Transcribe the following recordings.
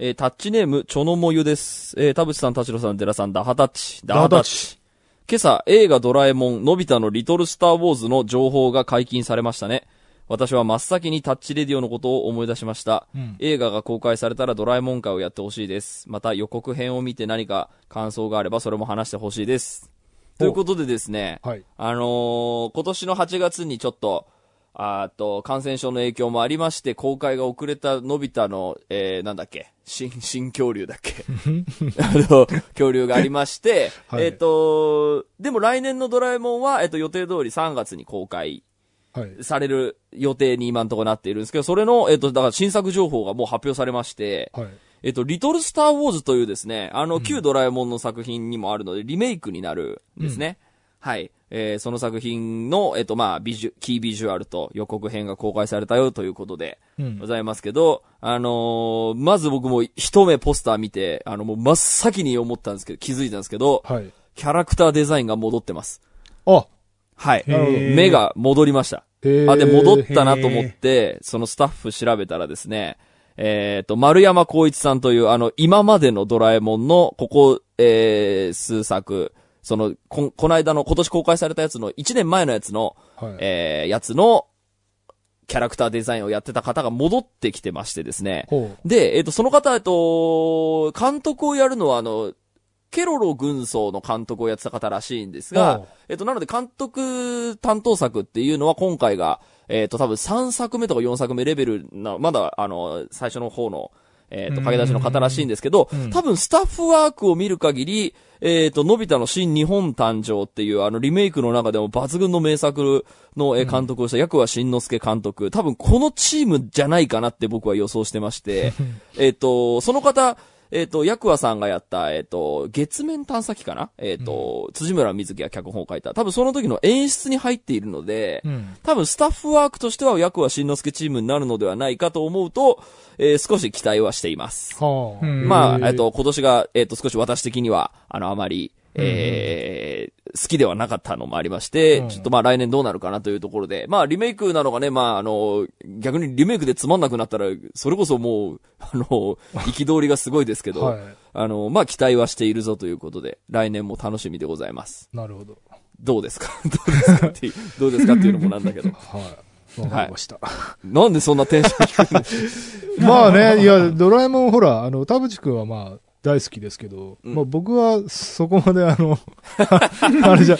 えータッチネーム、チョノモユです。えー田淵さん、田代さん、寺さん、ダハタッチ。ダハタッチ。今朝、映画ドラえもん、のび太のリトルスターウォーズの情報が解禁されましたね。私は真っ先にタッチレディオのことを思い出しました。うん映画が公開されたらドラえもん会をやってほしいです。また予告編を見て何か感想があればそれも話してほしいです。ということでですね、はい。あのー今年の8月にちょっと、あと、感染症の影響もありまして、公開が遅れたのび太の、えー、なんだっけ、新、新恐竜だっけ あの、恐竜がありまして、はいえっ、と、でも来年のドラえもんは、えっ、と、予定通り3月に公開はい。される予定に今のところなっているんですけど、それの、えっ、と、だから新作情報がもう発表されまして、はい。えっと、リトルスターウォーズというですね、あの、旧ドラえもんの作品にもあるので、リメイクになるんですね。はい。えーその作品の、えっと、まあ、ビジュ、キービジュアルと予告編が公開されたよということで、うんございますけど、あのーまず僕も一目ポスター見て、あの、もう真っ先に思ったんですけど、気づいたんですけど、はい。キャラクターデザインが戻ってます。あ、はい。目が戻りました。あ、で、戻ったなと思って、そのスタッフ調べたらですね、えっ、と、丸山光一さんという、あの、今までのドラえもんの、ここ、えー、数作、その、こ、この間の、今年公開されたやつの、1年前のやつの、はい。えー、やつの、キャラクターデザインをやってた方が戻ってきてましてですね。ほで、えっ、と、その方、えっと、監督をやるのは、あの、ケロロ軍曹の監督をやってた方らしいんですがえっと、なので監督担当作っていうのは今回が、えっと、多分3作目とか4作目レベルな、まだ、あの、最初の方の、えっと、駆け出しの方らしいんですけどうん、多分スタッフワークを見る限り、えっと、のび太の新日本誕生っていうあのリメイクの中でも抜群の名作のえー監督をした、役は新之助監督。多分このチームじゃないかなって僕は予想してまして、えっと、その方、えっ、と、ヤクワさんがやった、えっ、と、月面探査機かな？えっ、と、辻村瑞希が脚本を書いた。多分その時の演出に入っているので、う。うん。多分スタッフワークとしてはヤクワ新之助チームになるのではないかと思うと、えー少し期待はしています。はあ。うんまあ、えっ、と、今年が、えっ、と、少し私的には、あの、あまり、えー好きではなかったのもありまして、うんちょっとまあ来年どうなるかなというところで、まあリメイクなのがね、まああの、逆にリメイクでつまんなくなったら、それこそもう、あの、憤りがすごいですけど、はい。あの、まあ期待はしているぞということで、来年も楽しみでございます。なるほど。どうですか？どうですかっていう、どうですかっていうのもなんだけど。はい。わかりました。なんでそんなテンション低いの？まあね、いや、ドラえもんほら、あの、田淵くんはまあ、大好きですけど、うんまあ僕はそこまであの、あれじゃ、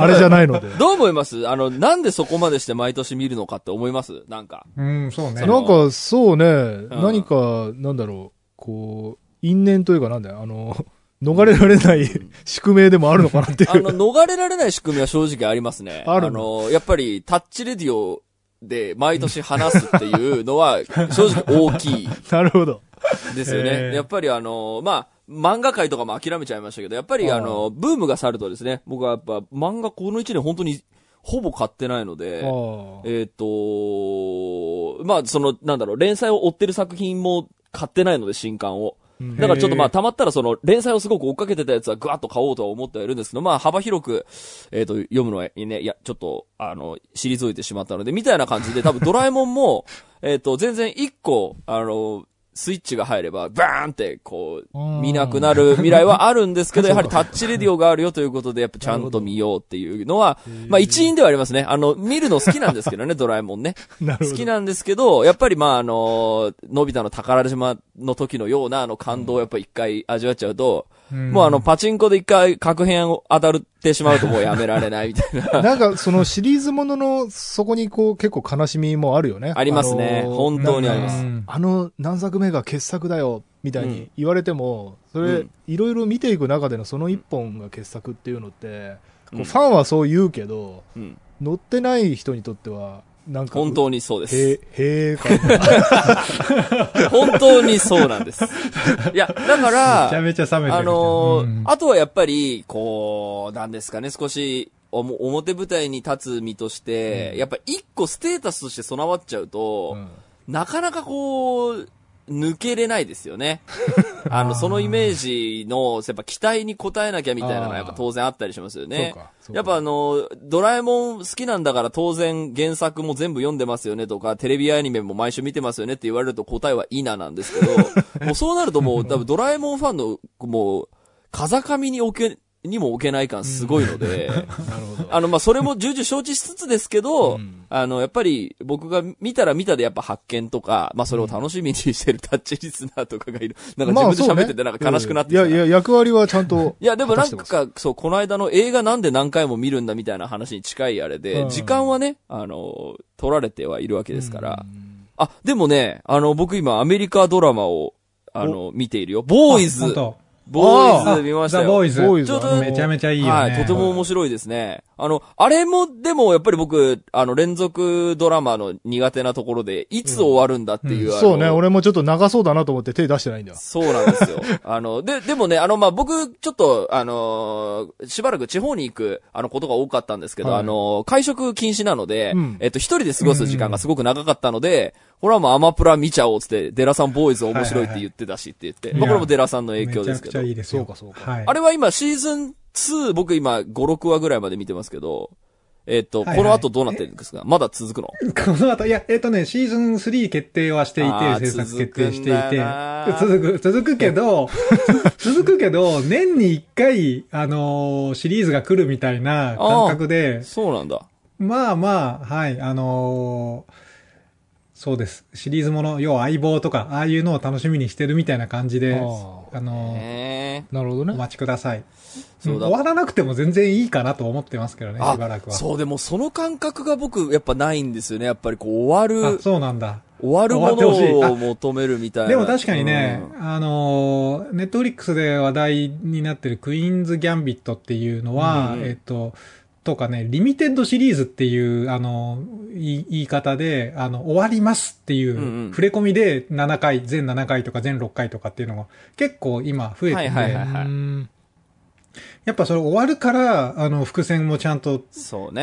あれじゃないので。どう思います？あの、なんでそこまでして毎年見るのかって思います？なんか。うん、そうね。なんか、そうね、何か、なんだろう、こう、因縁というかなんだよ、あの、逃れられない宿命でもあるのかなっていあの、う。逃れられない仕組みは正直ありますね。あるの？の、やっぱり、タッチレディオで毎年話すっていうのは、正直大きい なるほど。ですよね。やっぱりあの、まあ、漫画界とかも諦めちゃいましたけど、やっぱりあの、ブームが去るとですね、僕はやっぱ漫画この1年本当にほぼ買ってないので、えっ、と、まあ、その、なんだろう、連載を追ってる作品も買ってないので、新刊を。うん。だからちょっとまあ、たまったらその、連載をすごく追っかけてたやつはぐわっと買おうとは思ってはいるんですけど、まあ、幅広く、えっ、と、読むのはね、いや、ちょっと、あの、退いてしまったので、みたいな感じで、多分ドラえもんも、えっと、全然一個、あの、スイッチが入れば、バーンって、こう、うん見なくなる未来はあるんですけど、やはりタッチレディオがあるよということで、やっぱちゃんと見ようっていうのはまあ一因ではありますね。あの、見るの好きなんですけどね、ドラえもんね。好きなんですけど、やっぱりまああの、のび太の宝島の時のようなあの感動をやっぱ一回味わっちゃうと、うん。もうあの、パチンコで一回確変を当たってしまうともうやめられないみたいな。なんか、そのシリーズものの、そこにこう、結構悲しみもあるよね。ありますね。のー本当にあります。うん。あの何作目が傑作だよ、みたいうにん。言われても、それうん、いろいろ見ていく中でのその一本が傑作っていうのって、こうん。うファンはそう言うけど、うん。乗ってない人にとっては、なんか、本当にそうです。へ、へーか。本当にそうなんです。いや、だかめちゃら、めちゃ冷めて。あのーうんあとはやっぱり、こう、なんですかね、少し、おも表舞台に立つ身として、うんやっぱ一個ステータスとして備わっちゃうと、うんなかなかこう、抜けれないですよね。あの、そのイメージの、やっぱ期待に応えなきゃみたいなのはやっぱ当然あったりしますよね。やっぱあの、ドラえもん好きなんだから当然原作も全部読んでますよねとか、テレビアニメも毎週見てますよねって言われると答えはイナなんですけど、もうそうなるともう多分ドラえもんファンの、もう、風上に置け、にも置けない感すごいので。あの、まあ、それも重々承知しつつですけど、うんあの、やっぱり僕が見たら見たでやっぱ発見とか、まあ、それを楽しみにしてるタッチリスナーとかがいる。なんか自分で喋っててなんか悲しくなってきたないやいや、役割はちゃんと。いや、でもなんか、そう、この間の映画なんで何回も見るんだみたいな話に近いあれで、うん時間はね、あの、取られてはいるわけですから。うんあ、でもね、あの、僕今アメリカドラマを、あの、見ているよ。ボーイズボーイズ見ましたよ。ザ・ボーイズ。ボーイズちょっとめちゃめちゃいいよね。はい、とても面白いですね。あの、あれも、でもやっぱり僕、あの、連続ドラマの苦手なところで、いつ終わるんだっていう、あのそうね、俺もちょっと長そうだなと思って手出してないんだよ。そうなんですよ。あの、で、でもね、あの、まあ、僕、ちょっと、あのーしばらく地方に行く、あの、ことが多かったんですけど、はいあのー会食禁止なので、うんえっと、一人で過ごす時間がすごく長かったので、これはもうアマプラ見ちゃおうっつって、デラさんボーイズ面白いって言ってたしって言って、まあ、これもデラさんの影響ですけど。めちゃくちゃ。いいですよ。そうかそうか。はい。あれは今シーズン2、僕今5、6話ぐらいまで見てますけど、えっと、この後どうなってるんですか？まだ続くの？この後、いや、えっ、とね、シーズン3決定はしていて、制作決定していて。続く続く、けど、続くけど、年に一回、あのーシリーズが来るみたいな感覚で、そうなんだ。まあまあ、はい、あのーそうです。シリーズもの、要は相棒とか、ああいうのを楽しみにしてるみたいな感じで、ああのなるほどね。お待ちください。そうだ終わらなくても全然いいかなと思ってますけどね、あしばらくは。そう、でもその感覚が僕、やっぱないんですよね。やっぱりこう、終わある、そうなんだ。終わるものあを求めるみたいな。でも確かにね、うんあのー、ネットフリックスで話題になってるクイーンズ・ギャンビットっていうのは、うんえっと、とかね、リミテッドシリーズっていう、あの、言い方で、あの、終わりますっていう、うんうん。触れ込みで7回、全7回とか全6回とかっていうのが結構今増えてて、やっぱそれ終わるから、あの、伏線もちゃんと。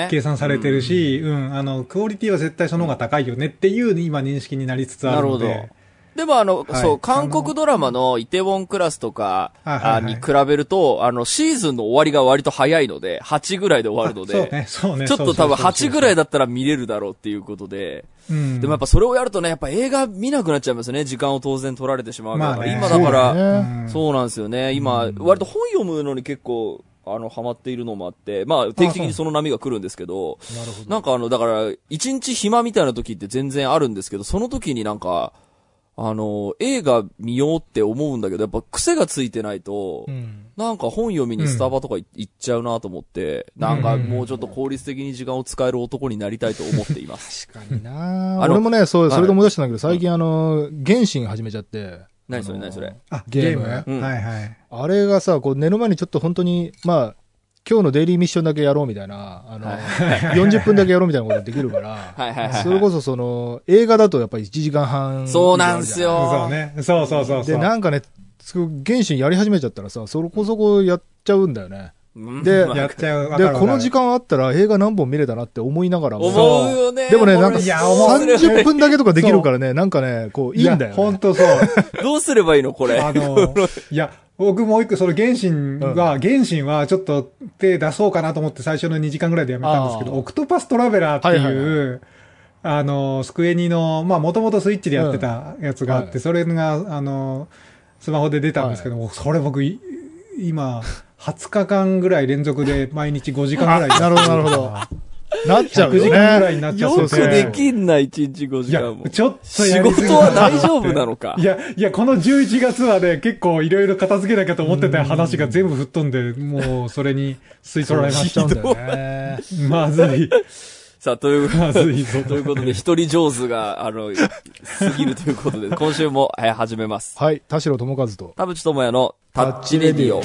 計算されてるし、うん、あの、クオリティは絶対その方が高いよねっていう今認識になりつつあるので。なるほでもあの、はいそう、韓国ドラマのイテウォンクラスとか、はいはいはいあに比べると、あの、シーズンの終わりが割と早いので、8ぐらいで終わるので、そうね、そうね。ちょっと多分8ぐらいだ。だったら見れるだろうっていうことで、うん。でもやっぱそれをやるとね、やっぱ映画見なくなっちゃいますよね。時間を当然取られてしまうから。まあね今だから、そうなんですよね。今、割と本読むのに結構、あの、ハマっているのもあって、まあ、定期的にその波が来るんですけど、なるほど。なんかあの、だから、一日暇みたいな時って全然あるんですけど、その時になんか、あの、映画見ようって思うんだけど、やっぱ癖がついてないと、うん。なんか本読みにスタバとかい行っちゃうなと思って、なんかもうちょっと効率的に時間を使える男になりたいと思っています。確かにな俺もね、そう、はいそれで思い出したんだけど、最近あの、原神始めちゃって。何それ何それあ、ゲームゲーム、うんはいはい。あれがさ、こう寝る前にちょっと本当に、まあ、今日のデイリーミッションだけやろうみたいな、あの、40分だけやろうみたいなことできるから、はいはいそれこそその、映画だとやっぱり1時間半。そうなんですよ。そうね。そうそうそう。で、なんかね、原神やり始めちゃったらさ、そこそこやっちゃうんだよね。うんでまあやっちゃう。で、この時間あったら映画何本見れたなって思いながらも、思うよね。でもね、なんかいや思う30分だけとかできるからね、なんかね、こう、いいんだよ、ね。本当そう。どうすればいいのこれ。あの、いや、僕もう一個、その原神は、原神はちょっと手出そうかなと思って最初の2時間ぐらいでやめたんですけど、オクトパストラベラーってはいはいい。う、あの、スクエニの、まあ、もともとスイッチでやってたやつがあって、はい。それが、あの、スマホで出たんですけども、それ僕、い今、20日間ぐらい連続で毎日5時間ぐらいなるほどなるほどなっちゃう100よ時間ぐらいね。になっちゃよく。できんな、1日5いや時間も、。ちょっと仕やりすぎ事は大丈夫なのか？い。や、いや、この11月はね、結構いろいろ片付けなきゃと思ってた話が全部吹っ飛んで、もうそれに吸い取られまししちゃうんだよね。た。まずい。さあ、という、まずいぞ。ということで、一人上手が、あの、過ぎるということで、今週も、えー始めます。はい、田代智和と。田淵智也のタッチレディオ。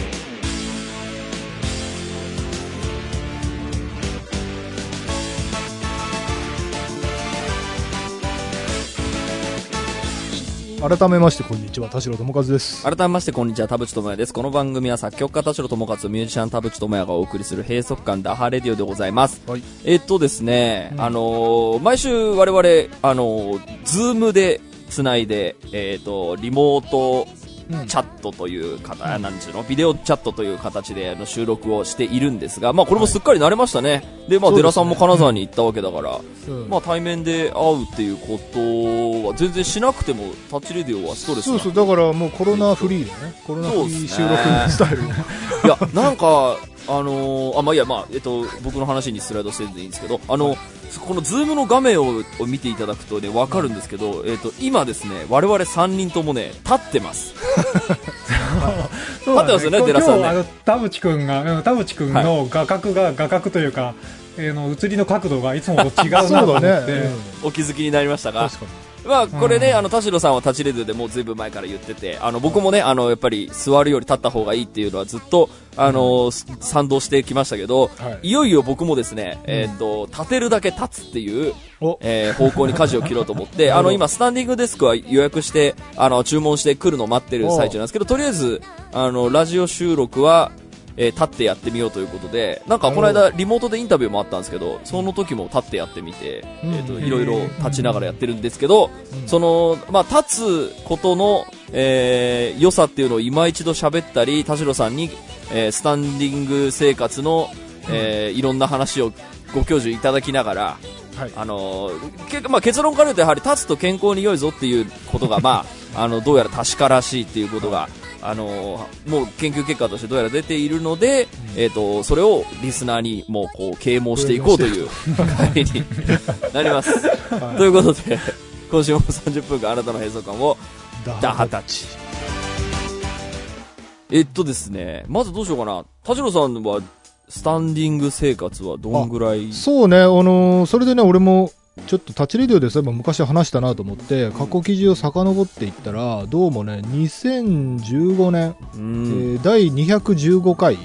改めまして、こんにちは、田代智和です。改めまして、こんにちは、田淵智也です。この番組は作曲家田代智和とミュージシャン田淵智也がお送りする閉塞感ダハレディオでございます。はい。えっとですね、あのー毎週我々、あのーズームでつないで、えっ、と、リモートうんチャットという方、なんちゅうの、ビデオチャットという形であの収録をしているんですが、まあこれもすっかり慣れましたね。で、まあ、そうですね。デラさんも金沢に行ったわけだから、う。んまあ対面で会うっていうことは全然しなくても、タッチレディオはストレスなそうそう、だからもうコロナフリーだね。コロナフリー収録スタイル。いや、なんか、あのーあ、まあ、いいや、まあ、えっと、僕の話にスライドしてるんでいいんですけど、あの、このズームの画面をを見ていただくとね、わかるんですけど、えっと、今ですね、我々3人ともね、立ってます。そう立ってますよね寺さんね今日あの、田淵くんが、うん田淵くんの画角が、画角というか、えーの、映りの角度がいつもと違うなと思って。だね。お気づきになりましたがうん、確かに。まあ、これね、うんあの、田代さんは立ちレディオでもうずいぶん前から言ってて、あの、僕もね、あの、やっぱり座るより立った方がいいっていうのはずっと、あの、す賛同してきましたけど、はい。いよいよ僕もですね、えっと、立てるだけ立つっていう、お。えー方向に舵を切ろうと思って、あの、今、スタンディングデスクは予約して、あの、注文して来るのを待ってる最中なんですけど、とりあえず、あの、ラジオ収録は、えー立ってやってみようということで、なんかこの間リモートでインタビューもあったんですけど、その時も立ってやってみて、うん。えっ、と、いろいろ立ちながらやってるんですけど、うん。その、まあ、立つことの、えー良さっていうのを今一度喋ったり、田代さんに、えースタンディング生活の、えーいろんな話をご教授いただきながら、はい。あのーけまあ、結論から言うとやはり立つと健康に良いぞっていうことが、まあ、あのどうやら確からしいっていうことが、あのーもう研究結果としてどうやら出ているので、えー、とそれをリスナーにもうこう啓蒙していこうという 会になります。ということで今週も30分間あなたの閉塞感をダハタッチ。えっとですね、まずどうしようかな。田代さんはスタンディング生活はどんぐらい？そうね、あのーそれでね、俺も、ちょっとタッチレディオでそういえば昔話したなと思って、過去記事を遡っていったら、どうもね、2015年、うえん、ー第215回、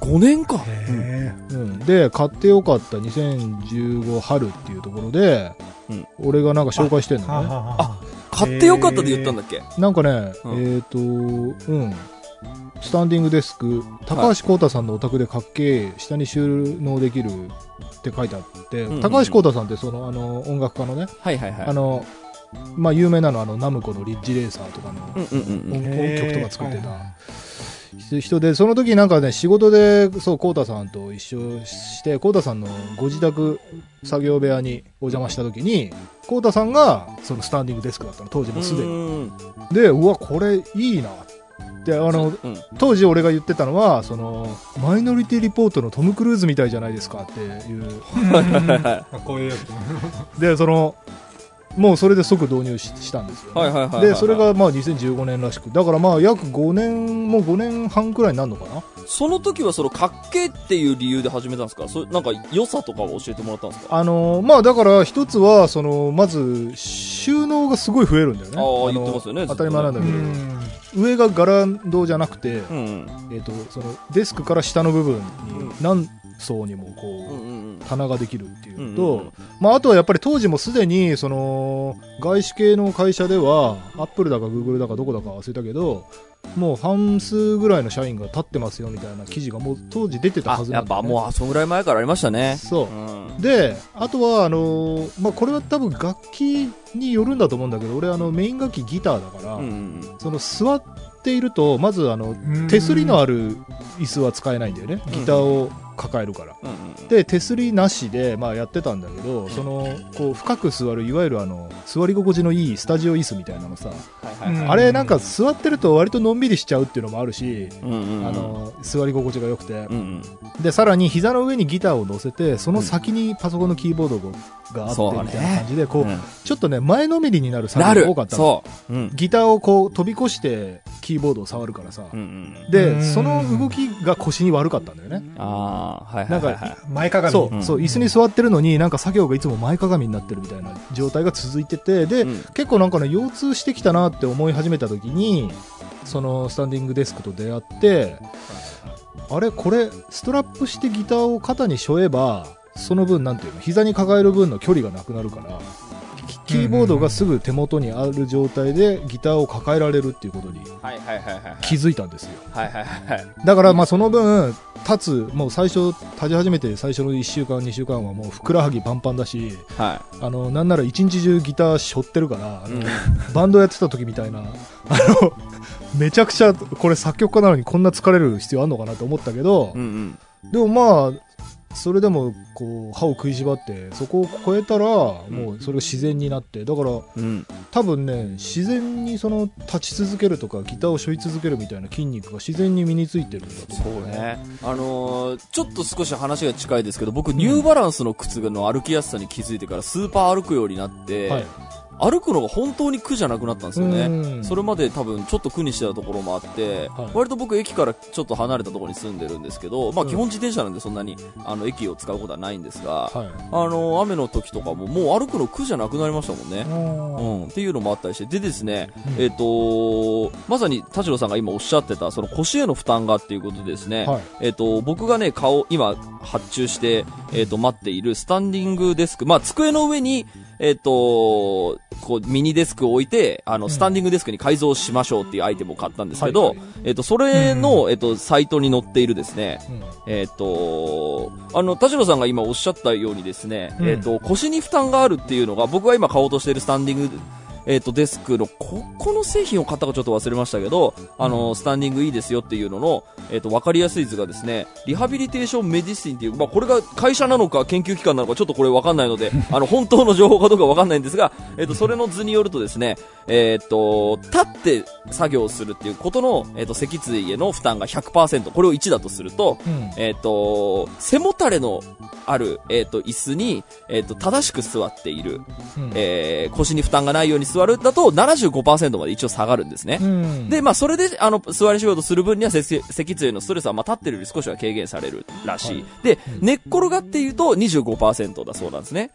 5年か。へうん、で、買ってよかった2015春っていうところで、うん。俺がなんか紹介してんのね。はあはあ。買ってよかったって言ったんだっけ、なんかね、うん。えっ、と、うん。スタンディングデスク、高橋光太さんのお宅でかっけえ、下に収納できるって書いてあって、うんうんうん高橋光太さんってその、あの、音楽家のね、はいはいはい。あの、まあ、有名なのはあの、ナムコのリッジレーサーとかの。音曲とか作ってた人で、その時なんかね、仕事で、そう、光太さんと一緒して、光太さんのご自宅作業部屋にお邪魔した時に、光太さんが、そのスタンディングデスクだったの、当時もすでに。に。で、うわ、これいいな。で、あの、うん、当時俺が言ってたのは、その、マイノリティリポートのトム・クルーズみたいじゃないですかっていう。あこういうやつ。で、その、もうそれで即導入ししたんですよ、で、それがまあ2015年らしく。だからまあ約5年、もう5年半くらいになるのかなその時はそのかっけっていう理由で始めたんですか？それなんか良さとかを教えてもらったんですか？あのーまあだから一つは、その、まず、収納がすごい増えるんだよね。あーの言ってますよね当たり前なんだうけど、ん。上がガランドじゃなくて、うんうん。えっ、と、その、デスクから下の部分にうん。何層にもこう、棚ができるっていうのと、まあ、あとはやっぱり当時もすでにその外資系の会社ではアップルだかグーグルだかどこだか忘れたけどもう半数ぐらいの社員が立ってますよみたいな記事がもう当時出てたはずなんだよ、ね、ぱもうそのぐらい前からありましたね。そう。うん。であとはあのーまあ、これは多分楽器によるんだと思うんだけど俺あのメイン楽器ギターだから、うんうんその座っているとまずあの手すりのある椅子は使えないんだよね。ギターを抱えるから。うんうんうんで手すりなしで、まあ、やってたんだけどそのこう深く座るいわゆるあの座り心地のいいスタジオ椅子みたいなのさ。あれなんか座ってると割とのんびりしちゃうっていうのもあるし、うんうんうんあの座り心地が良くてうんうん。でさらに膝の上にギターを乗せてその先にパソコンのキーボードがあってみたいな感じでこう、うんちょっとね前のめりになる作業が多かったのそう。うん。ギターをこう飛び越してキーボードを触るからさ、うんうん。でその動きが腰に悪かったんだよね、ああ、はいはいはいはい。前かがみ。そう、椅子に座ってるのに、なんか作業がいつも前かがみになってるみたいな状態が続いてて、で、うん結構なんかね、腰痛してきたなって思い始めた時に、そのスタンディングデスクと出会って、あれ、これ、ストラップしてギターを肩に背負えば、その分、なんていうの、膝に抱える分の距離がなくなるから、きキーボードがすぐ手元にある状態でギターを抱えられるっていうことに。気づいたんですよ。だからまあその分、立つ、もう最初、立ち始めて最初の1週間、2週間はもうふくらはぎパンパンだし、はあの、なんなら一日中ギター背負ってるから、うんバンドやってた時みたいな、あの、めちゃくちゃ、これ作曲家なのにこんな疲れる必要あんのかなと思ったけどう、んでもまあ、それでも、こう、歯を食いしばって、そこを超えたら、もうそれが自然になって、だから、うん。うん。多分ね、自然にその、立ち続けるとか、ギターを背負い続けるみたいな筋肉が自然に身についてるんだとそ思ううね。あのーちょっと少し話が近いですけど、僕、ニューバランスの靴の歩きやすさに気づいてから、スーパー歩くようになって、はい。歩くのが本当に苦じゃなくなったんですよね。うんそれまで多分ちょっと苦にしてたところもあって、はい割と僕駅からちょっと離れたところに住んでるんですけど、まあうん基本自転車なんでそんなにあの駅を使うことはないんですが、はい。あの、雨の時とかももう歩くの苦じゃなくなりましたもんね。うん、っていうのもあったりして、でですね、うんえっ、と、まさに田代さんが今おっしゃってた、その腰への負担がっていうことでですね、はい。えっ、と、僕がね、顔、今、発注して、えっ、と、待っているスタンディングデスク、まあ、机の上に、えっ、と、こう、ミニデスクを置いて、あの、ん。スタンディングデスクに改造しましょうっていうアイテムを買ったんですけど、はいはい。えっ、と、それの、えっ、と、サイトに載っているですね、うん。えっ、と、あの、田代さんが今おっしゃったようにですね、うん。えっ、と、腰に負担があるっていうのが、僕が今買おうとしているスタンディング、えっ、と、デスクの、ここの製品を買ったかちょっと忘れましたけど、あの、スタンディングいいですよっていうのの、えっ、と、わかりやすい図がですね、リハビリテーションメディシンっていう、まあ、これが会社なのか研究機関なのかちょっとこれわかんないので、あの、本当の情報かどうかわかんないんですが、えっ、と、それの図によるとですね、えっ、と、立って作業するっていうことの、えっ、と、脊椎への負担が100%、これを1だとすると、うん。えっ、と、背もたれのある、えっ、と、椅子に、えっ、と、正しく座っている、うん。えー腰に負担がないように座るだと75%まで一応下がるんですね。うん。で、まあ、それで、あの、座り仕事する分には、脊脊椎のストレスは、まあ、立ってるより少しは軽減されるらしい。はい。で、寝っ転がっていうと25%だそうなんですね。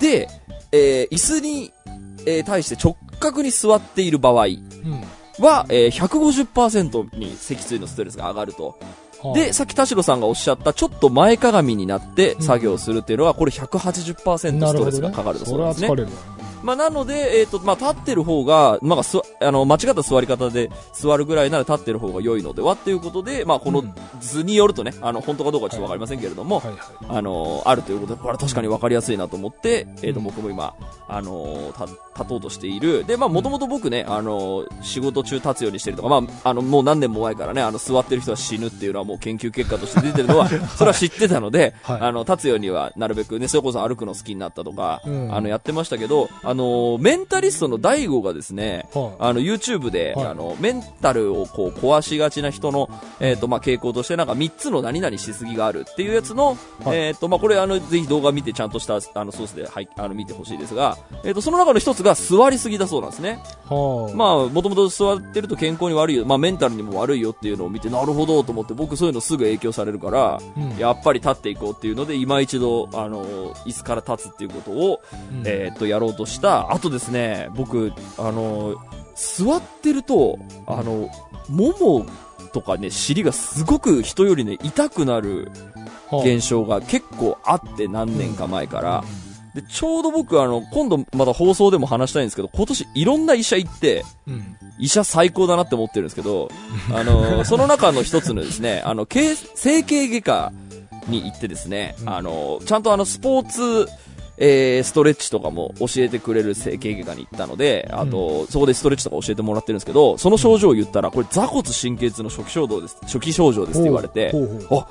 で、えー椅子に、えー対して直角に座っている場合うん。は、えー150%に脊椎のストレスが上がると。で、さっき田代さんがおっしゃった、ちょっと前かがみになって作業するっていうのは、これ180%ストレスがかかるとそそうなんですねまあ、なので、えっ、と、まあ、立ってる方が、まあ、すわあの、間違った座り方で座るぐらいなら立ってる方が良いのではっていうことで、まあ、このうん。図によるとね、あの、本当かどうかちょっとわかりませんけれども、はい。はいあの、あるということで、これ確かにわかりやすいなと思って、えっ、と、うん。僕も今、あの、た、立とうとしている。で、まあ、もともと僕ね、あの、仕事中立つようにしてるとか、まあ、あの、もう何年も前からね、あの、座ってる人は死ぬっていうのはもう研究結果として出てるのは、それは知ってたので、はい。あの、立つようにはなるべくね、それこそ歩くの好きになったとか、うん。あの、やってましたけど、あの、メンタリストの大悟がですね、はい。あの、YouTube で、はい。あの、メンタルをこう、壊しがちな人の、えっ、と、まあ、傾向として、なんか3つの何々しすぎがあるっていうやつの、はい。えっ、と、まあ、これ、あの、ぜひ動画見てちゃんとした、あの、ソースで、はい、あの、見てほしいですが、えっ、と、その中の一つが座りすぎだそうなんですね。はあまあ、もともと座ってると健康に悪いよ、まあ、メンタルにも悪いよっていうのを見て、なるほどと思って、僕そういうのすぐ影響されるから、うん。やっぱり立っていこうっていうので、今一度、あの、椅子から立つっていうことを、うん。えーっと、やろうとした。あとですね、僕、あの、座ってると、あの、ももとかね、尻がすごく人よりね、痛くなるはあ現象が結構あって、何年か前から。で、ちょうど僕、あの、今度また放送でも話したいんですけど、今年いろんな医者行って、うん医者最高だなって思ってるんですけど、あの、その中の一つのですね、あの、形整形外科に行ってですね、うんあの、ちゃんとあの、スポーツ、えー、ストレッチとかも教えてくれる整形外科に行ったので、あと、そこでストレッチとか教えてもらってるんですけど、その症状を言ったら、これ座骨神経痛の初期症状です、初期症状ですって言われて、ほうほうあ、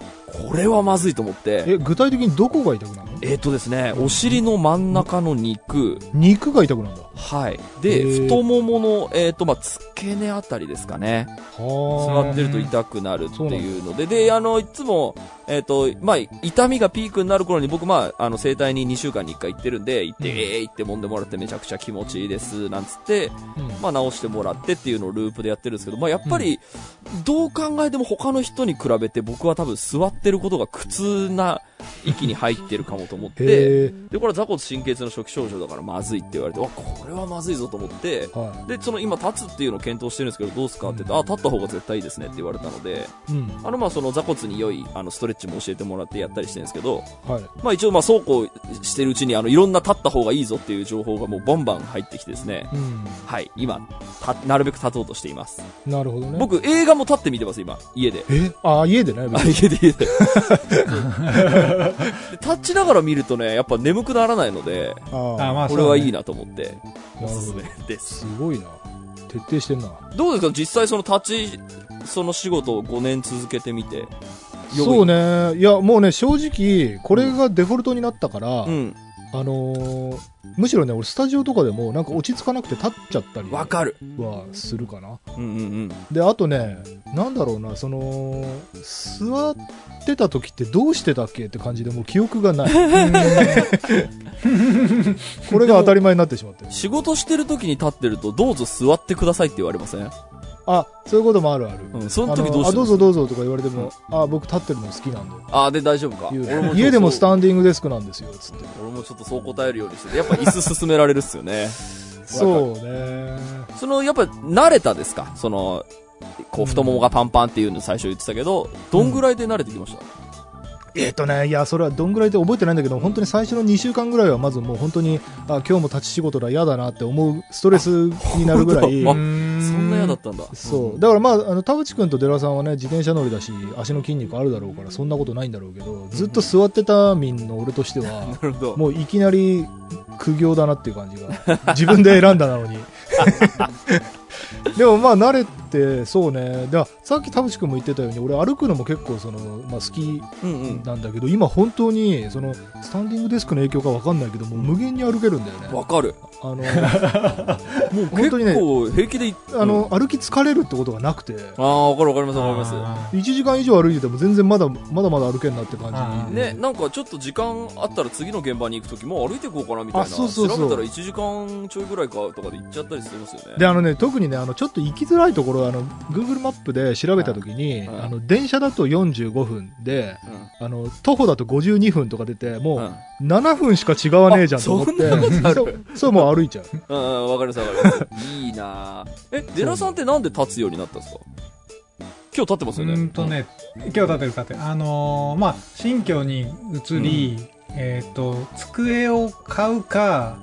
これはまずいと思って、え具体的にどこが痛くなるの？えっ、とですね、お尻の真ん中の肉、肉が痛くなるんだ。はい。へで、ー。太ももの、えっ、と、まあ、付け根あたりですかね。はあ座ってると痛くなるっていうので、で、あの、いつも、えっ、と、まあ、痛みがピークになる頃に僕、まあ、あの、整体に2週間に1回行ってるんで、行って、うん。えー、行って揉んでもらってめちゃくちゃ気持ちいいです、なんつって、うん。まあ、直してもらってっていうのをループでやってるんですけど、まあ、やっぱり、どう考えても他の人に比べて僕は多分座ってることが苦痛な一気に入ってるかもと思って。で、これは座骨神経痛の初期症状だからまずいって言われて、わ、これはまずいぞと思って、はで、その今立つっていうのを検討してるんですけど、どうすかって言って、あ、立った方が絶対いいですねって言われたので、い。うん。あの、まあ、その座骨に良い、あの、ストレッチも教えてもらってやったりしてるんですけど、はい。まあ一応まあそうこうしてるうちにあのいろんな立った方がいいぞっていう情報がもうバンバン入ってきてですね、うん。はい、今、たなるべく立とうとしています。なるほどね。、僕映画も立って見てます今、家で。え？あ、家でね、家で家で。で立ちながら見るとね、やっぱ眠くならないので、ああ、あまあこれはいいな。なと思って、なるほどおすすめ。です。すごいな。徹底してんな。どうですか？実際その立ち、その仕事を5年続けてみて。そうね。ね。いや、もうね、正直、これがデフォルトになったから、うん。あのーむしろね、俺スタジオとかでもなんか落ち着かなくて立っちゃったりわかる。はするかな。うんうんうん。で、あとね、なんだろうな、その、座ってた時ってどうしてたっけって感じでもう記憶がない。これが当たり前になってしまってる。仕事してる時に立ってると、どうぞ座ってくださいって言われません？あ、そういうこともあるある。うん、そのあ時どうどうぞどうぞとか言われても、あ、僕立ってるの好きなんで。あ、で大丈夫か？家でもスンタンディングデスクなんですよ、つって。俺もちょっとそう答えるようにしてて、やっぱ椅子進められるっすよね。そうね。その、やっぱ慣れたですか？その、こう、太ももがパンパンっていうの最初言ってたけど、どんぐらいで慣れてきました、えっ、とね、いや、それはどんぐらいで覚えてないんだけど、本当に最初の2週間ぐらいはまずもう本当に、あ、今日も立ち仕事だ、嫌だなって思うストレスになるぐらい。んそんな嫌だったんだ。そう。だからまあ、あの、田淵くんと寺さんはね、自転車乗りだし、足の筋肉あるだろうから、そんなことないんだろうけど、ずっと座ってた民の俺としては。もういきなり苦行だなっていう感じが。自分で選んだなのに。でもまあ慣れて、そうね。でさっき田淵くんも言ってたように、俺歩くのも結構その、まあ好きうんうん。なんだけど、今本当に、その、スタンディングデスクの影響かわかんないけども、無限に歩けるんだよね。わかる。あの、もう本結当にね構平気でい、あの、歩き疲れるってことがなくて、ああ、わかるわかりますわかります。あ1時間以上歩いてても全然まだ、まだまだ歩けんなって感あじ。ね、なんかちょっと時間あったら次の現場に行くときも歩いていこうかなみたいな。あそうそうそう調べたら1時間ちょいぐらいかとかで行っちゃったりするんですよね。で、あのね、特にね、あの、ちょっと行きづらいところ、あの、Google マップで調べたときに、うんあの、電車だと45分で、うんあの、徒歩だと52分とか出て、うもん。う、7分しか違わねえじゃんと思って、あそんなことある？そう、そうもう歩いちゃう。うんうん、わかりますわかります。いいなぁえ、デラさんってなんで立つようになったんですか？今日立ってますうよね。ーんとね、今日立てる立てる。あのーまあ、新居に移り、えっ、と、机を買うか、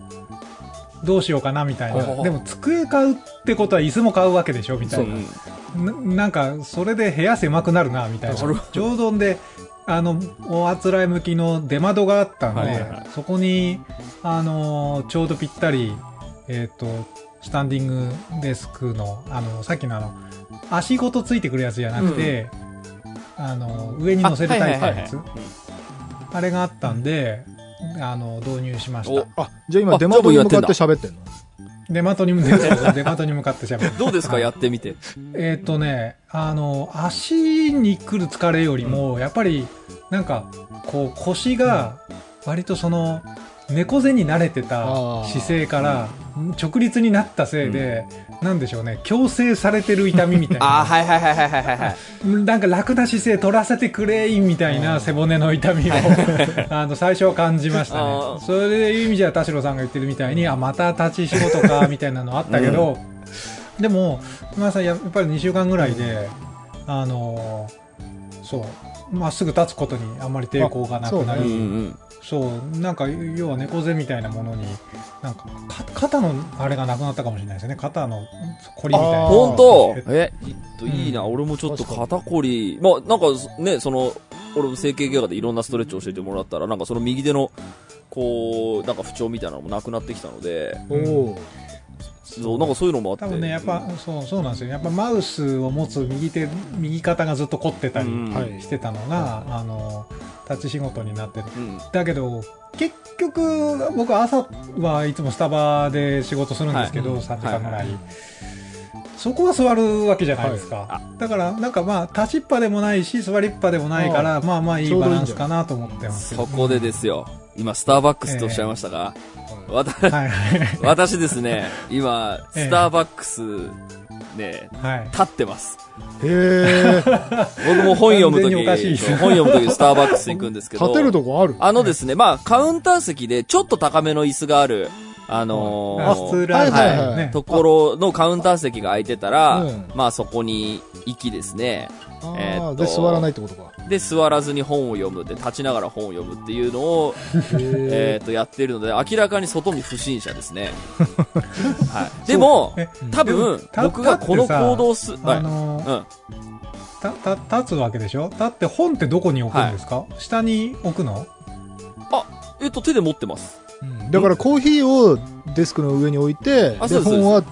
どうしようかなみたいな。でも、机買うってことは椅子も買うわけでしょみたいな。ん。ななんか、それで部屋狭くなるな、みたいな。なるほちょうどんで、あの、おあつらい向きの出窓があったんで、はいはいはいそこに、あのーちょうどぴったり、えっ、と、スタンディングデスクの、あの、さっきのあの、足ごとついてくるやつじゃなくて、あの、上に乗せるタイプのやつあはいはいはいはいあれがあったんで、あの、導入しました。あ、じゃあ今あ出窓に向かって喋ってんの？出窓に向かって、出窓に向かって喋る。どうですか？やってみて。えーっとね、あの、足に来る疲れよりも、やっぱり、なんか、こう、腰が、割とその、猫背に慣れてた姿勢から、直立になったせいで、なんでしょうね、強制されてる痛みみたいな。はいはいはいはいはいはいはい。なんか楽な姿勢取らせてくれいみたいな背骨の痛みを、あの、最初は感じましたあねー。それいう意味じゃ田代さんが言ってるみたいに、あ、また立ち仕事か、みたいなのあったけど、でも、今さんやっぱり2週間ぐらいで、あのーそう、まっすぐ立つことにあんまり抵抗がなくなうんうり、んそう、なんか、要は猫背みたいなものに、なんか、か肩のあれがなくなったかもしれないですね。肩の凝りみたいな。本当？ええ、いっといいな、うん俺もちょっと肩こり、まあなんかね、その、俺も整形外科でいろんなストレッチを教えてもらったら、なんかその右手の、こう、なんか不調みたいなのもなくなってきたので、おおそう、なんかそういうのもあって。多分ね、やっぱ、そう、そうなんですよ。やっぱマウスを持つ右手、右肩がずっと凝ってたりうんはいしてたのが、あの、立ち仕事になってる。うん。だけど、結局、僕朝はいつもスタバで仕事するんですけど、はい3時間ぐらい。はいそこは座るわけじゃないですか。はだから、なんかまあ、立ちっぱでもないし、座りっぱでもないから、まあまあいいバランスかなと思ってます。そこでですよ。今、スターバックスっておっしゃいましたが、わたはいはい。私ですね、今、ええスターバックス、ね、はい。立ってます。へえ。僕も本読むとき、完全におかしいそう本読むときスターバックス行くんですけど。立てるとこあるあのですね、まあ、カウンター席でちょっと高めの椅子がある、あのーはいはいはいね。ところのカウンター席が空いてたら、うんまあそこに行きですね。あえーで、座らないってことか。で、座らずに本を読むで、立ちながら本を読むっていうのを、へえーっと、やってるので、明らかに外見不審者ですね。はい。でも、え多分、た僕がこの行動す、はい。あのーうん。た、た、立つわけでしょ？立って本ってどこに置くんですか、下に置くの？えっと、手で持ってます。ーだからコーヒーをデスクの上に置いて、うです本は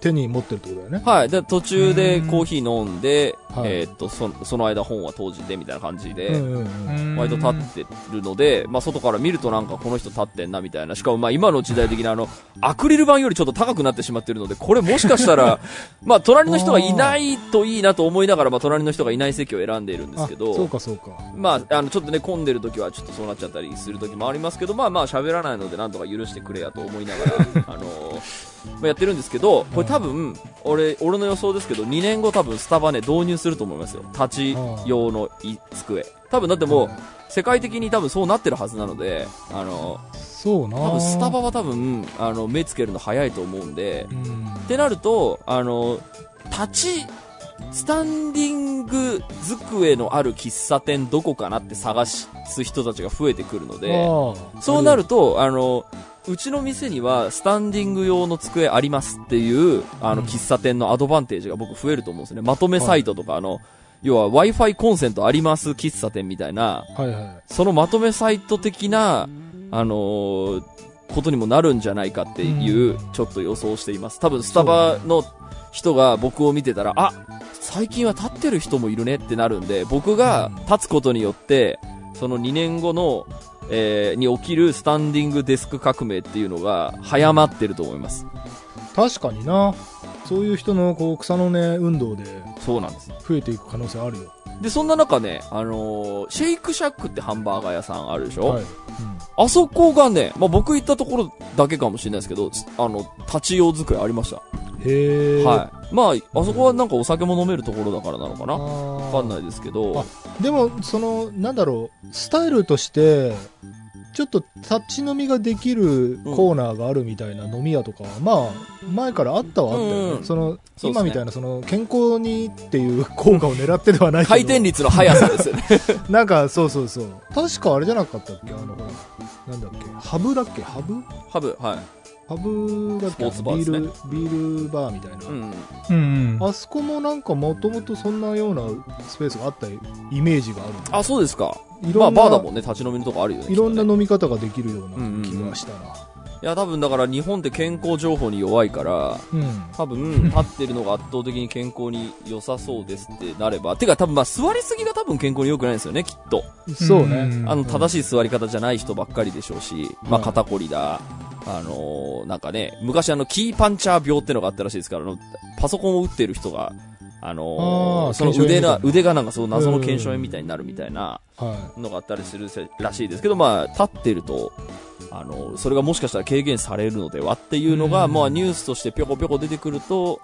手に持ってるってことだよね。はい。で、途中でコーヒー飲んで、はいえーっと、そその間本は閉じてみたいな感じで、うんうんうん。割と立ってるので、まあ、外から見るとなんかこの人立ってんなみたいな。しかもまあ今の時代的なあの、アクリル板よりちょっと高くなってしまってるので、これもしかしたら、まあ隣の人がいないといいなと思いながら、まあ隣の人がいない席を選んでいるんですけあそうど、かそうか。まああのちょっとね混んでる時はちょっとそうなっちゃったりする時もありますけど、まあまあ喋らないのでなんとか許してくれやと思いながら、あのまあ、やってるんですけど、これ多分、俺、俺の予想ですけど、2年後多分スタバね、導入すると思いますよ。立ち用のい机。多分だってもう、世界的に多分そうなってるはずなので、あの、そうな多分スタバは多分、あの、目つけるの早いと思うんで、うんってなると、あの、立ち、スタンディング机のある喫茶店どこかなって探す人たちが増えてくるので、そうなると、あの、うちの店にはスタンディング用の机ありますっていう、あの、うん喫茶店のアドバンテージが僕増えると思うんですね。まとめサイトとか、あの、要は Wi-Fi コンセントあります喫茶店みたいな、はいはい。そのまとめサイト的な、あのーことにもなるんじゃないかっていう、ちょっと予想しています。多分スタバの人が僕を見てたら、あ、最近は立ってる人もいるねってなるんで、僕が立つことによって、その2年後の、えーに起きるスタンディングデスク革命っていうのが早まってると思います。確かにな。そういう人のこう草の根運動でそうなんです。増えていく可能性あるよ。で、そんな中ね、あのーシェイクシャックってハンバーガー屋さんあるでしょ、はい。あそこがね、まあ、僕行ったところだけかもしれないですけど、あの、立ち用机ありました。へえ。はい。まあ、あそこはなんかお酒も飲めるところだからなのかな？わわかんないですけど、でも、その、なんだろう、スタイルとして、ちょっと立ち飲みができるコーナーがあるみたいな飲み屋とかは、まあ、前からあったはあったよね。うんうんその、今みたいな、その、健康にっていう効果を狙ってではないけど。回転率の速さですよね。なんか、そうそうそう。確かあれじゃなかったっけ？あの、なんだっけ？ハブだっけ？ハブ？ハブ、はい。ハブだっけ？スポーツバーですねビール、ビールバーみたいな。うん。うんうん。あそこもなんかもともとそんなようなスペースがあったイメージがあるあ、そうですか。まあ、いろんな、バーだもんね、立ち飲みのとこあるよね。いろんな飲み方ができるような気がしたな。いや、多分だから日本って健康情報に弱いから、うん。多分、立ってるのが圧倒的に健康に良さそうですってなれば。てか多分まあ座りすぎが多分健康に良くないんですよね、きっと。そうね。んあの、正しい座り方じゃない人ばっかりでしょうし、まあはい肩こりだ、あのーなんかね、昔あの、キーパンチャー病ってのがあったらしいですから、あの、パソコンを打ってる人が、あのーその腕が、腕がなんかその謎の腱鞘炎みたいになるみたいなはのがあったりするせらしいですけど、まあ、立ってると、あの、それがもしかしたら軽減されるのではっていうのが、うん。まあニュースとしてぴょこぴょこ出てくると、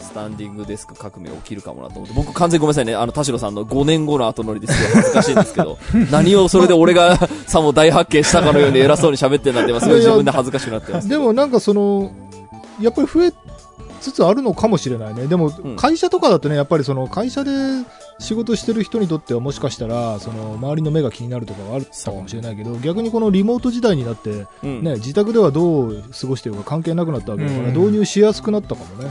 スタンディングデスク革命起きるかもなと思って、僕完全にごめんなさいね、あの、田代さんの5年後の後乗りですごい恥ずかしいんですけど、何をそれで俺が さも大発見したかのように偉そうに喋ってんなって、今すごい自分で恥ずかしくなってます。でもなんかその、やっぱり増えつつあるのかもしれないね。でもん、会社とかだとね、やっぱりその会社で仕事してる人にとってはもしかしたら、その周りの目が気になるとかはあったかもしれないけど、逆にこのリモート時代になって、うんね、自宅ではどう過ごしてるか関係なくなったわけだから、うん導入しやすくなったかもね。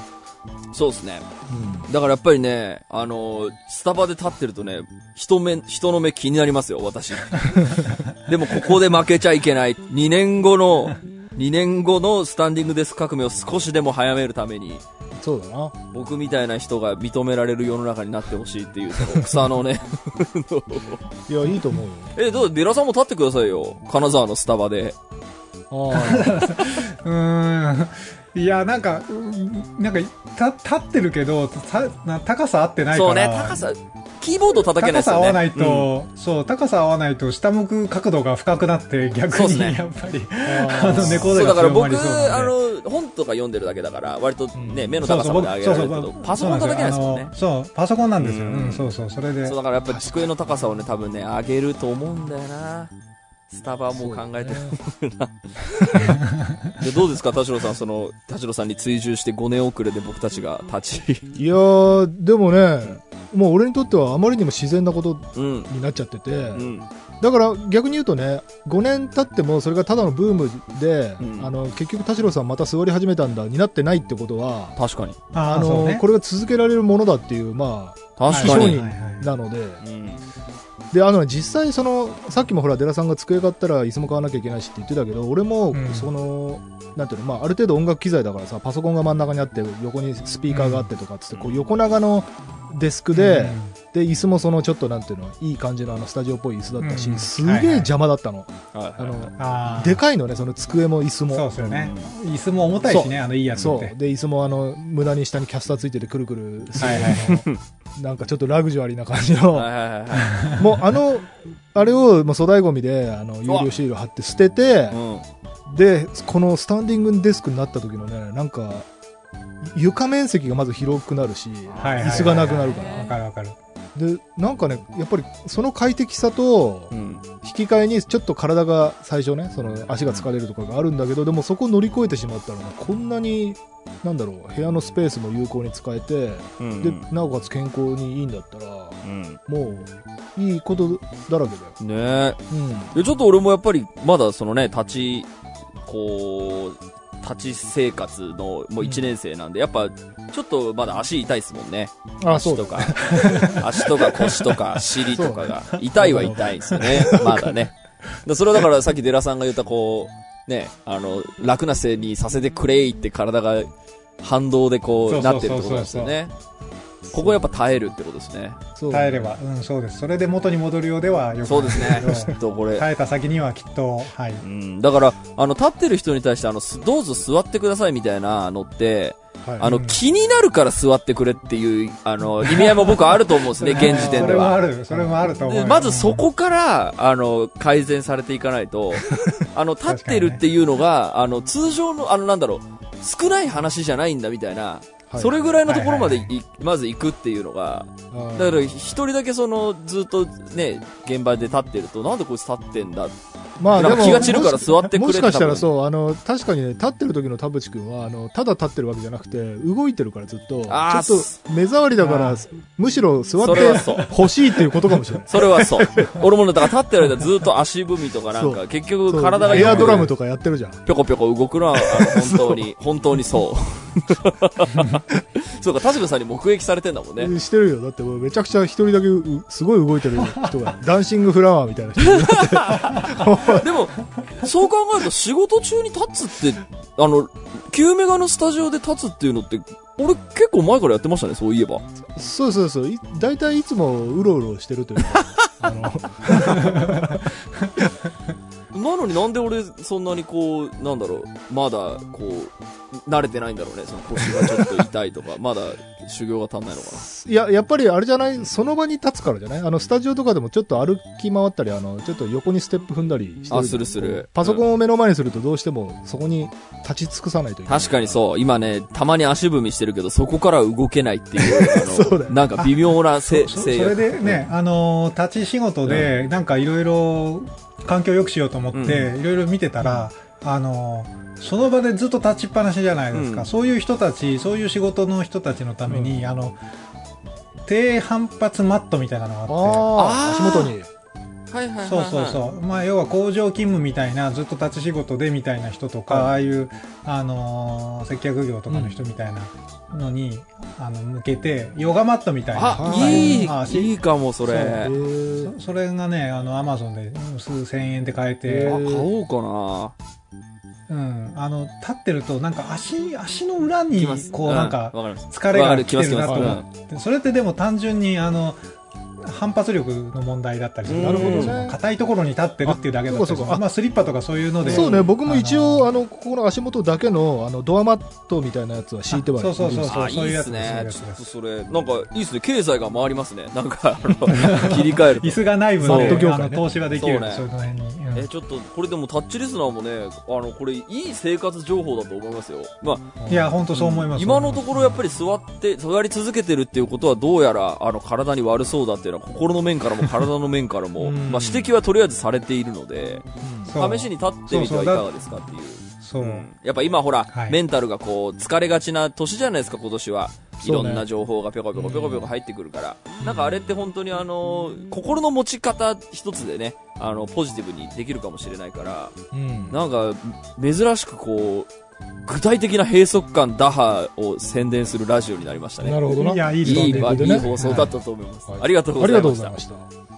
そうですね。うんだからやっぱりね、あのスタバで立ってるとね、人目、人の目気になりますよ、私。でもここで負けちゃいけない。2年後の、2年後のスタンディングデスク革命を少しでも早めるために、そうだな。僕みたいな人が認められる世の中になってほしいっていう、その草のね。いや、いいと思うよ。え、どうベラさんも立ってくださいよ。金沢のスタバで。あ うーん。いや、なんか、うんなんか、た、立ってるけど、たな高さ合ってないから。そうね、高さ、キーボード叩けないですよね。高さ合わないと、そう、高さ合わないと下向く角度が深くなって逆にやっぱり、ああの、猫背がそうだから僕、強まりそうなんで。あの、本とか読んでるだけだから、割とね、うん目の高さまで上げられるけど、パソコン叩けないですもんねそうなん。ですよあのそう、パソコンなんですよ。ううんん、そうそう、それでそう。だからやっぱり机の高さをね、多分ね、上げると思うんだよな。スタバも考えてるな。でどうですか、田代さん、その、田代さんに追従して5年遅れで僕たちが立ち。いやー、でもね、もう俺にとってはあまりにも自然なことうん。になっちゃってて、うん。だから逆に言うとね、5年経ってもそれがただのブームで、うんあの結局田代さんまた座り始めたんだになってないってことは、確かに。ああ、あのね。これが続けられるものだっていう、ま確かに。はい商はいはいあ、なので、あの、実際その、さっきもほら、デラさんが机買ったら椅子も買わなきゃいけないしって言ってたけど、俺もうん、その、なんていうの、まあ、ある程度音楽機材だからさ、パソコンが真ん中にあって、横にスピーカーがあってとかっつって、こう、横長のデスクで、で、椅子もその、ちょっとなんていうの、いい感じのあの、スタジオっぽい椅子だったしう、んすげえ邪魔だったの。はいあの。でかいのね、その机も椅子も。そうですよね。椅子も重たいしね、あのいいやつって。。で、椅子もあの、無駄に下にキャスターついててくるくるするはいはいはい。なんかちょっとラグジュアリーな感じの、もうあの、あれをもう粗大ゴミで、あの、有料シール貼って捨ててい。う、ん。で、このスタンディングデスクになった時のね、なんか、床面積がまず広くなるし、椅子がなくなるか。わからるわかる。で、なんかね、やっぱりその快適さとう、ん。引き換えにちょっと体が最初ね、その足が疲れるとかがあるんだけど、でもそこを乗り越えてしまったらね、こんなに、なんだろう、部屋のスペースも有効に使えて、うん。で、なおかつ健康にいいんだったら、うん。もう、いいことだらけだよ。ねえ。うん。で、ちょっと俺もやっぱり、まだそのね、立ち、こう、立ち生活のもう1年生なんで、やっぱ、ちょっとまだ足痛いですもんね。足とか、足とか腰とか尻とかが、痛いは痛いですよね。まだね。でそれはだからさっきデラさんが言ったこう、ね、あの、楽な姿勢にさせてくれいって体が反動でこうそうそうなってるってことですよね。ここやっぱ耐えるってことですね。耐えれば。うん、そうです。それで元に戻るようではよくないそうですね。きっとこれ。耐えた先にはきっと、はい。うん、だから、あの、立ってる人に対して、あの、すどうぞ座ってくださいみたいなのって、はいあの、うん気になるから座ってくれっていう、あの、意味合いも僕はあると思うんですね、現時点でそれもあは。る、それもあると思うまずそこから、あの、改善されていかないと、あの、立ってるっていうのが、あの、通常の、あの、なんだろう、少ない話じゃないんだみたいな、はいそれぐらいのところまでまず行くっていうのが、だから一人だけその、ずっとね、現場で立ってると、なんでこいつ立ってんだまあでも気が散るから座ってくれもしかしたらそう、あの、確かにね、立ってる時の田淵くんは、あの、ただ立ってるわけじゃなくて、動いてるからずっと、ちょっと目障りだからあ、むしろ座ってそれはそう欲しいっていうことかもしれない。それはそう。俺もね、だから立ってる間ずっと足踏みとかなんか、結局体がエアドラムととかやってるじゃん。ぴょこぴょこ動くのは、本当に、本当にそう。そうか、田島さんに目撃されてんだもんね。してるよ。だってめちゃくちゃ一人だけうすごい動いてる人が、ダンシングフラワーみたいな人 でも、そう考えると仕事中に立つって、あの、旧メガのスタジオで立つっていうのって、俺結構前からやってましたね、そういえば。そうそうそう。い大体いつもうろうろしてるというか、あの、なのになんで俺、そんなにこう、なんだろう、まだ、こう、慣れてないんだろうね。その腰がちょっと痛いとか、まだ修行が足んないのかな。いや、やっぱりあれじゃない、その場に立つからじゃないあの、スタジオとかでもちょっと歩き回ったり、あの、ちょっと横にステップ踏んだりしてる。あするするパソコンを目の前にするとどうしてもそこに立ち尽くさないといけない。確かにそう。今ね、たまに足踏みしてるけど、そこから動けないっていう、そうだなんか微妙なせそそれでね、あの立ち仕事で、なんかいろいろ環境良くしようと思って、いろいろ見てたら、あのーその場でずっと立ちっぱなしじゃないですか。うんそういう人たち、そういう仕事の人たちのために、あの、低反発マットみたいなのがあって、ああ、あー足元に。はいはいはい、はい。そうそうそう。まあ、要は工場勤務みたいな、ずっと立ち仕事でみたいな人とか、はいああいう、あのー接客業とかの人みたいなのに、あの、向けて、ヨガマットみたいな。あ、はいいあいいかも、それ。それがね、あの、アマゾンで数千円で買えへて、ー買おうかな。うん、あの、立ってると、なんか足、足の裏にこうなんか。疲れが来てるなと思って、それってでも単純に、あの、反発力の問題だったりする。なるほど硬いところに立ってるっていうだけだったりまあスリッパとかそういうので。そうね、僕も一応、あの、ここの足元だけの、あの、ドアマットみたいなやつは敷いてはいるあそうそうそうあ、いいっすねそういうや。つちょっですとそれ、なんか、いいっすね。経済が回りますね。なんか、あの、切り替えると椅。子がない分マットで、業界ねあの、投資はできる。そうねそういうの辺に。うんえ、ちょっと、これでもタッチリスナーもね、あの、これ、いい生活情報だと思いますよ。まあ、いや、本当そう思います。今のところやっぱり座って、座り続けてるっていうことはどうやら、あの、体に悪そうだっていうのは、心の面からも体の面からも、うんまあ、指摘はとりあえずされているので、試しに立ってみてはいかがですかっていう。そう。やっぱ今ほら、はいメンタルがこう、疲れがちな年じゃないですか、今年は。いろんな情報がぴょこぴょこぴょこぴょこ入ってくるから。なんかあれって本当にあの、心の持ち方一つでね、あの、ポジティブにできるかもしれないから、うん。なんか、珍しくこう、具体的な閉塞感打破を宣伝するラジオになりましたね。なるほどな。いやいいいい、まあいいスタンディングでね放送だったと思います。はいありがとう。ございました。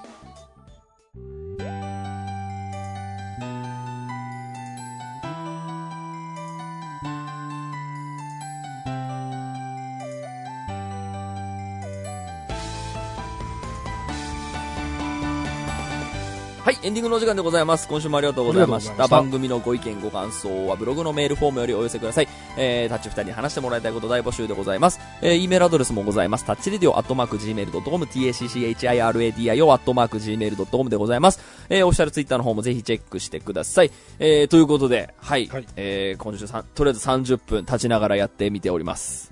エンディングのお時間でございます。今週もありがとうございました。した番組のご意見、ご感想はブログのメールフォームよりお寄せください。えー、タッチ二人に話してもらいたいこと大募集でございます。えー、E メールアドレスもございます。タッチレディオアットマーク Gmail.com、tacchiradio アットマーク Gmail.com でございます。えー、オフィシャルツイッターの方もぜひチェックしてください。えー、ということで、はい、はいえー、今週さん、とりあえず30分立ちながらやってみております。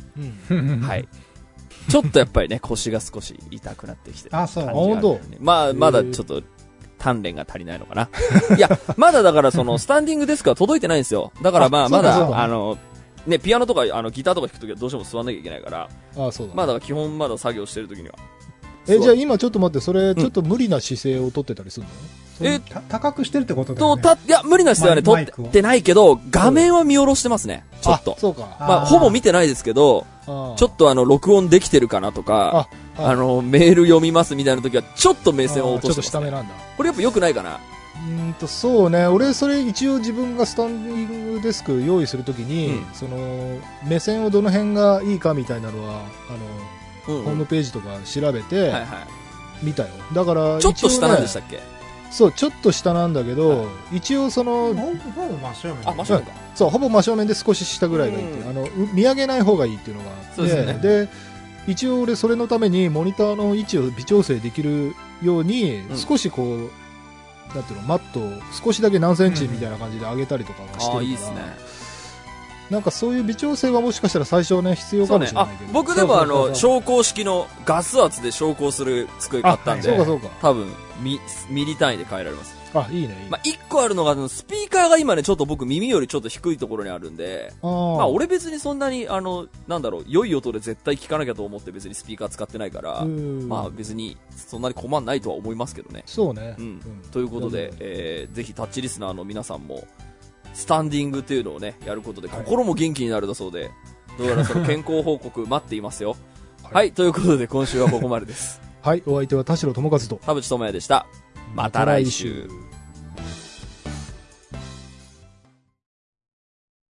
うん。はい。ちょっとやっぱりね、腰が少し痛くなってきてるあそう感じがるよね 本まあ、まだちょっと、鍛錬が足りないのかな。いや、まだだからその、スタンディングデスクは届いてないんですよ。だからまあ、まだ、あの、ね、ピアノとか、あの、ギターとか弾くときはどうしても座んなきゃいけないから、ああ、そうだ。まあだ基本まだ作業してるときには。え、じゃあ今ちょっと待って、それ、ちょっと無理な姿勢をとってたりするの？えた高くしてるってことだと、よね。た、いや、無理な姿勢はね、撮ってないけど、画面は見下ろしてますね。ちょっとあ。そうか。まあ、ほぼ見てないですけど、ちょちっとあの、録音できてるかなとか、あの、メール読みますみたいな時は、ちょっと目線を落とちょっと。下目なんだ。これやっぱ良くないかな？うーんと、そうね。俺、それ一応自分がスタンディングデスク用意するときに、うんその、目線をどの辺がいいかみたいなのは、あの、うんホームページとか調べて、はいはい。見たよ。だから、ちょっと下なんでしたっけ？そう、ちょっと下なんだけど、一応その、ほぼほぼ真正面。あ、真正面か。そう、ほぼ真正面で少し下ぐらいがいいっていう、うあの、う見上げない方がいいっていうのがあって、そうですねで一応俺それのためにモニターの位置を微調整できるように、うん少しこう、なんていうの、マットを少しだけ何センチみたいな感じで上げたりとかはしてるから、ああ、いいっすね。なんかそういう微調整はもしかしたら最初ね、必要かもしれないけど。、僕でもあの、昇降式のガス圧で昇降する机買ったんでそうか、そうか。多分、ミ、ミリ単位で変えられます。あ、いいね、いいね。まあ、一個あるのが、あのスピーカーが今ね、ちょっと僕耳よりちょっと低いところにあるんで、あーまあ、俺別にそんなに、あの、なんだろう、良い音で絶対聞かなきゃと思って別にスピーカー使ってないから、うんまあ別にそんなに困んないとは思いますけどね。そうね。うん。ということで、えー、ぜひタッチリスナーの皆さんも、スタンディングっていうのをね、やることで心も元気になるだそうで、どうやらその健康報告待っていますよ。はいはい、ということで今週はここまでです。はい、お相手は田代智和と。田淵智也でした。また来週。